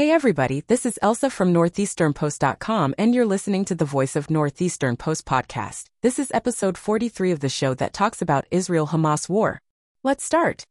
Hey everybody, this is Elsa from NortheasternPost.com and you're listening to the Voice of Northeastern Post podcast. This is episode 43 of the show that talks about Israel-Hamas war. Let's start.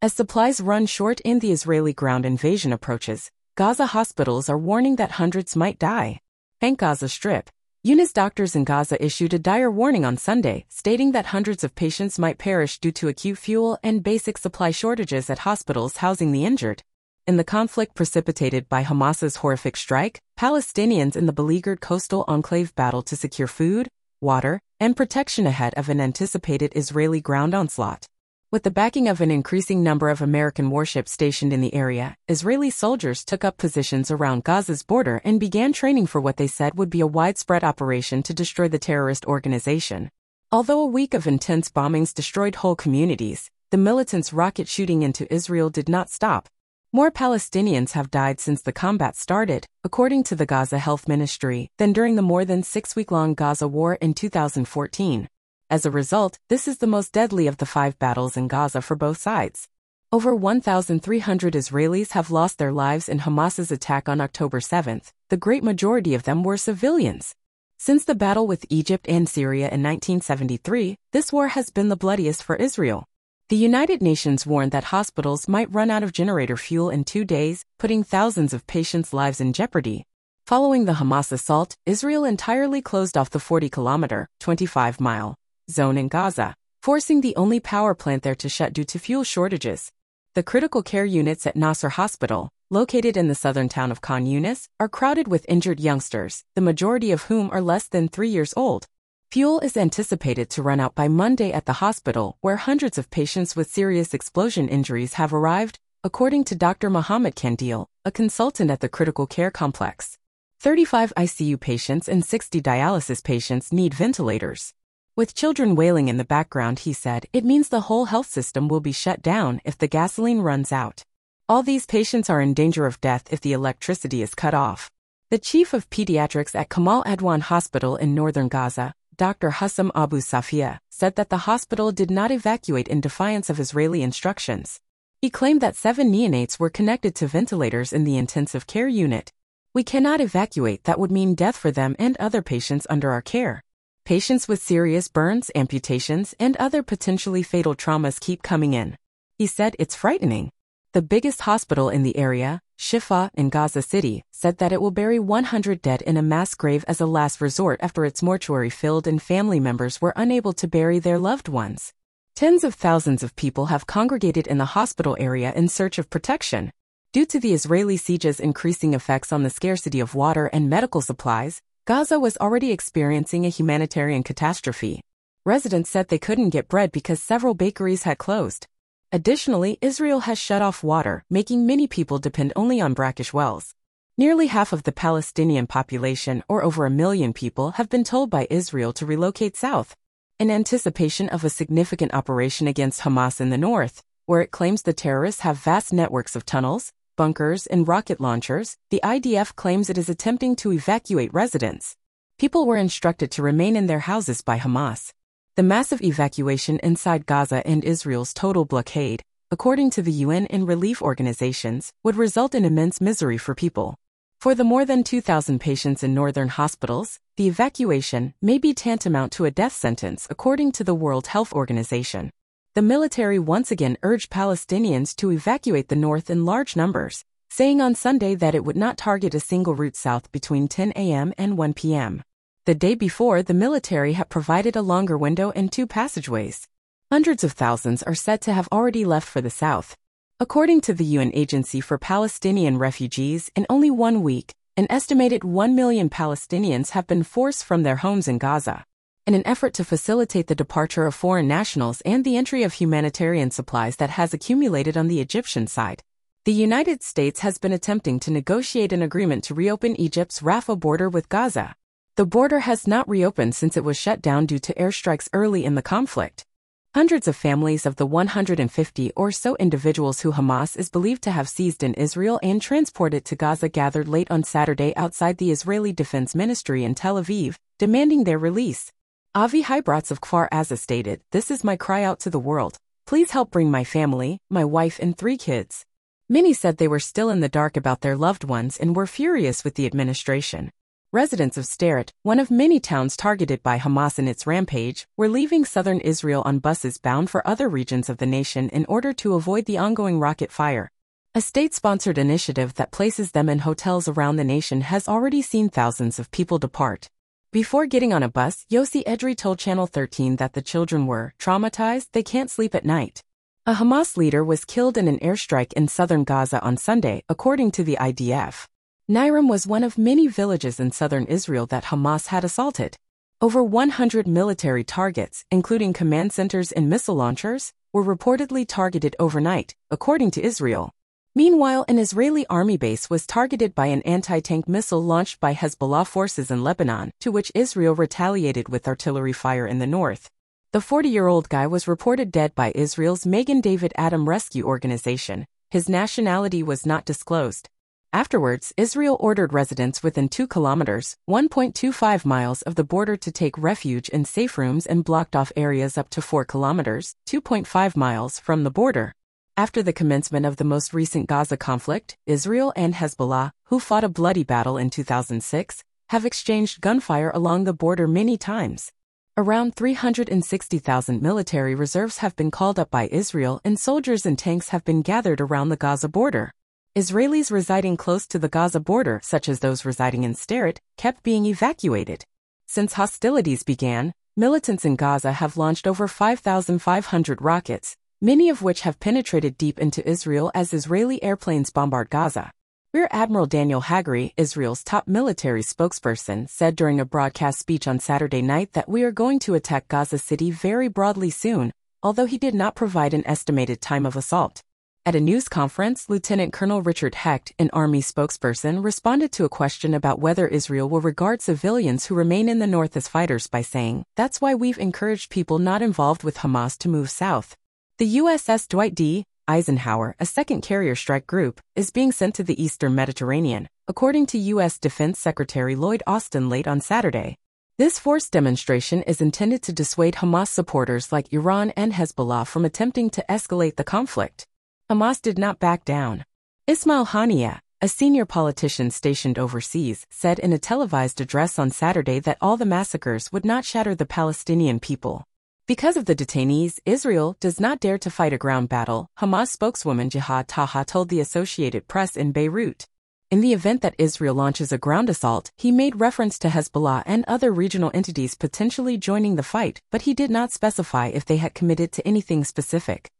As supplies run short and the Israeli ground invasion approaches, Gaza hospitals are warning that hundreds might die. Thank Gaza Strip. UNIS doctors in Gaza issued a dire warning on Sunday, stating that hundreds of patients might perish due to acute fuel and basic supply shortages at hospitals housing the injured. In the conflict precipitated by Hamas's horrific strike, Palestinians in the beleaguered coastal enclave battle to secure food, water, and protection ahead of an anticipated Israeli ground onslaught. With the backing of an increasing number of American warships stationed in the area, Israeli soldiers took up positions around Gaza's border and began training for what they said would be a widespread operation to destroy the terrorist organization. Although a week of intense bombings destroyed whole communities, the militants' rocket shooting into Israel did not stop, more Palestinians have died since the combat started, according to the Gaza Health Ministry, than during the more than six-week-long Gaza war in 2014. As a result, this is the most deadly of the five battles in Gaza for both sides. Over 1,300 Israelis have lost their lives in Hamas's attack on October 7, the great majority of them were civilians. Since the battle with Egypt and Syria in 1973, this war has been the bloodiest for Israel. The United Nations warned that hospitals might run out of generator fuel in two days, putting thousands of patients' lives in jeopardy. Following the Hamas assault, Israel entirely closed off the 40-kilometer, 25-mile zone in Gaza, forcing the only power plant there to shut due to fuel shortages. The critical care units at Nasser Hospital, located in the southern town of Khan Yunis, are crowded with injured youngsters, the majority of whom are less than three years old. Fuel is anticipated to run out by Monday at the hospital, where hundreds of patients with serious explosion injuries have arrived, according to Dr. Mohammed Kandil, a consultant at the critical care complex. 35 ICU patients and 60 dialysis patients need ventilators. With children wailing in the background, he said, it means the whole health system will be shut down if the gasoline runs out. All these patients are in danger of death if the electricity is cut off. The chief of pediatrics at Kamal Adwan Hospital in northern Gaza, Dr. Hussam Abu Safia, said that the hospital did not evacuate in defiance of Israeli instructions. He claimed that seven neonates were connected to ventilators in the intensive care unit. We cannot evacuate, that would mean death for them and other patients under our care. Patients with serious burns, amputations, and other potentially fatal traumas keep coming in. He said it's frightening. The biggest hospital in the area, Shifa in Gaza City, said that it will bury 100 dead in a mass grave as a last resort after its mortuary filled and family members were unable to bury their loved ones. Tens of thousands of people have congregated in the hospital area in search of protection. Due to the Israeli siege's increasing effects on the scarcity of water and medical supplies, Gaza was already experiencing a humanitarian catastrophe. Residents said they couldn't get bread because several bakeries had closed. Additionally, Israel has shut off water, making many people depend only on brackish wells. Nearly half of the Palestinian population, or over a million people, have been told by Israel to relocate south, in anticipation of a significant operation against Hamas in the north, where it claims the terrorists have vast networks of tunnels, bunkers, and rocket launchers, the IDF claims it is attempting to evacuate residents. People were instructed to remain in their houses by Hamas. The massive evacuation inside Gaza and Israel's total blockade, according to the UN and relief organizations, would result in immense misery for people. For the more than 2,000 patients in northern hospitals, the evacuation may be tantamount to a death sentence according to the World Health Organization. The military once again urged Palestinians to evacuate the north in large numbers, saying on Sunday that it would not target a single route south between 10 a.m. and 1 p.m. The day before, the military had provided a longer window and two passageways. Hundreds of thousands are said to have already left for the south. According to the UN Agency for Palestinian Refugees, in only one week, an estimated 1 million Palestinians have been forced from their homes in Gaza. In an effort to facilitate the departure of foreign nationals and the entry of humanitarian supplies that has accumulated on the Egyptian side, the United States has been attempting to negotiate an agreement to reopen Egypt's Rafah border with Gaza. The border has not reopened since it was shut down due to airstrikes early in the conflict. Hundreds of families of the 150 or so individuals who Hamas is believed to have seized in Israel and transported to Gaza gathered late on Saturday outside the Israeli Defense Ministry in Tel Aviv, demanding their release. Avichai Brodutch of Kfar Aza stated, This is my cry out to the world. Please help bring my family, my wife and three kids. Many said they were still in the dark about their loved ones and were furious with the administration. Residents of Sderot, one of many towns targeted by Hamas in its rampage, were leaving southern Israel on buses bound for other regions of the nation in order to avoid the ongoing rocket fire. A state-sponsored initiative that places them in hotels around the nation has already seen thousands of people depart. Before getting on a bus, Yossi Edri told Channel 13 that the children were traumatized, they can't sleep at night. A Hamas leader was killed in an airstrike in southern Gaza on Sunday, according to the IDF. Nahariim was one of many villages in southern Israel that Hamas had assaulted. Over 100 military targets, including command centers and missile launchers, were reportedly targeted overnight, according to Israel. Meanwhile, an Israeli army base was targeted by an anti-tank missile launched by Hezbollah forces in Lebanon, to which Israel retaliated with artillery fire in the north. The 40-year-old guy was reported dead by Israel's Magen David Adom Rescue Organization. His nationality was not disclosed. Afterwards, Israel ordered residents within 2 kilometers, 1.25 miles of the border to take refuge in safe rooms and blocked off areas up to 4 kilometers, 2.5 miles from the border. After the commencement of the most recent Gaza conflict, Israel and Hezbollah, who fought a bloody battle in 2006, have exchanged gunfire along the border many times. Around 360,000 military reserves have been called up by Israel and soldiers and tanks have been gathered around the Gaza border. Israelis residing close to the Gaza border, such as those residing in Sderot, kept being evacuated. Since hostilities began, militants in Gaza have launched over 5,500 rockets, many of which have penetrated deep into Israel as Israeli airplanes bombard Gaza. Rear Admiral Daniel Hagari, Israel's top military spokesperson, said during a broadcast speech on Saturday night that we are going to attack Gaza City very broadly soon, although he did not provide an estimated time of assault. At a news conference, Lieutenant Colonel Richard Hecht, an Army spokesperson, responded to a question about whether Israel will regard civilians who remain in the north as fighters by saying, That's why we've encouraged people not involved with Hamas to move south. The USS Dwight D. Eisenhower, a second carrier strike group, is being sent to the eastern Mediterranean, according to U.S. Defense Secretary Lloyd Austin late on Saturday. This force demonstration is intended to dissuade Hamas supporters like Iran and Hezbollah from attempting to escalate the conflict. Hamas did not back down. Ismail Haniyeh, a senior politician stationed overseas, said in a televised address on Saturday that all the massacres would not shatter the Palestinian people. Because of the detainees, Israel does not dare to fight a ground battle, Hamas spokeswoman Jihad Taha told the Associated Press in Beirut. In the event that Israel launches a ground assault, he made reference to Hezbollah and other regional entities potentially joining the fight, but he did not specify if they had committed to anything specific.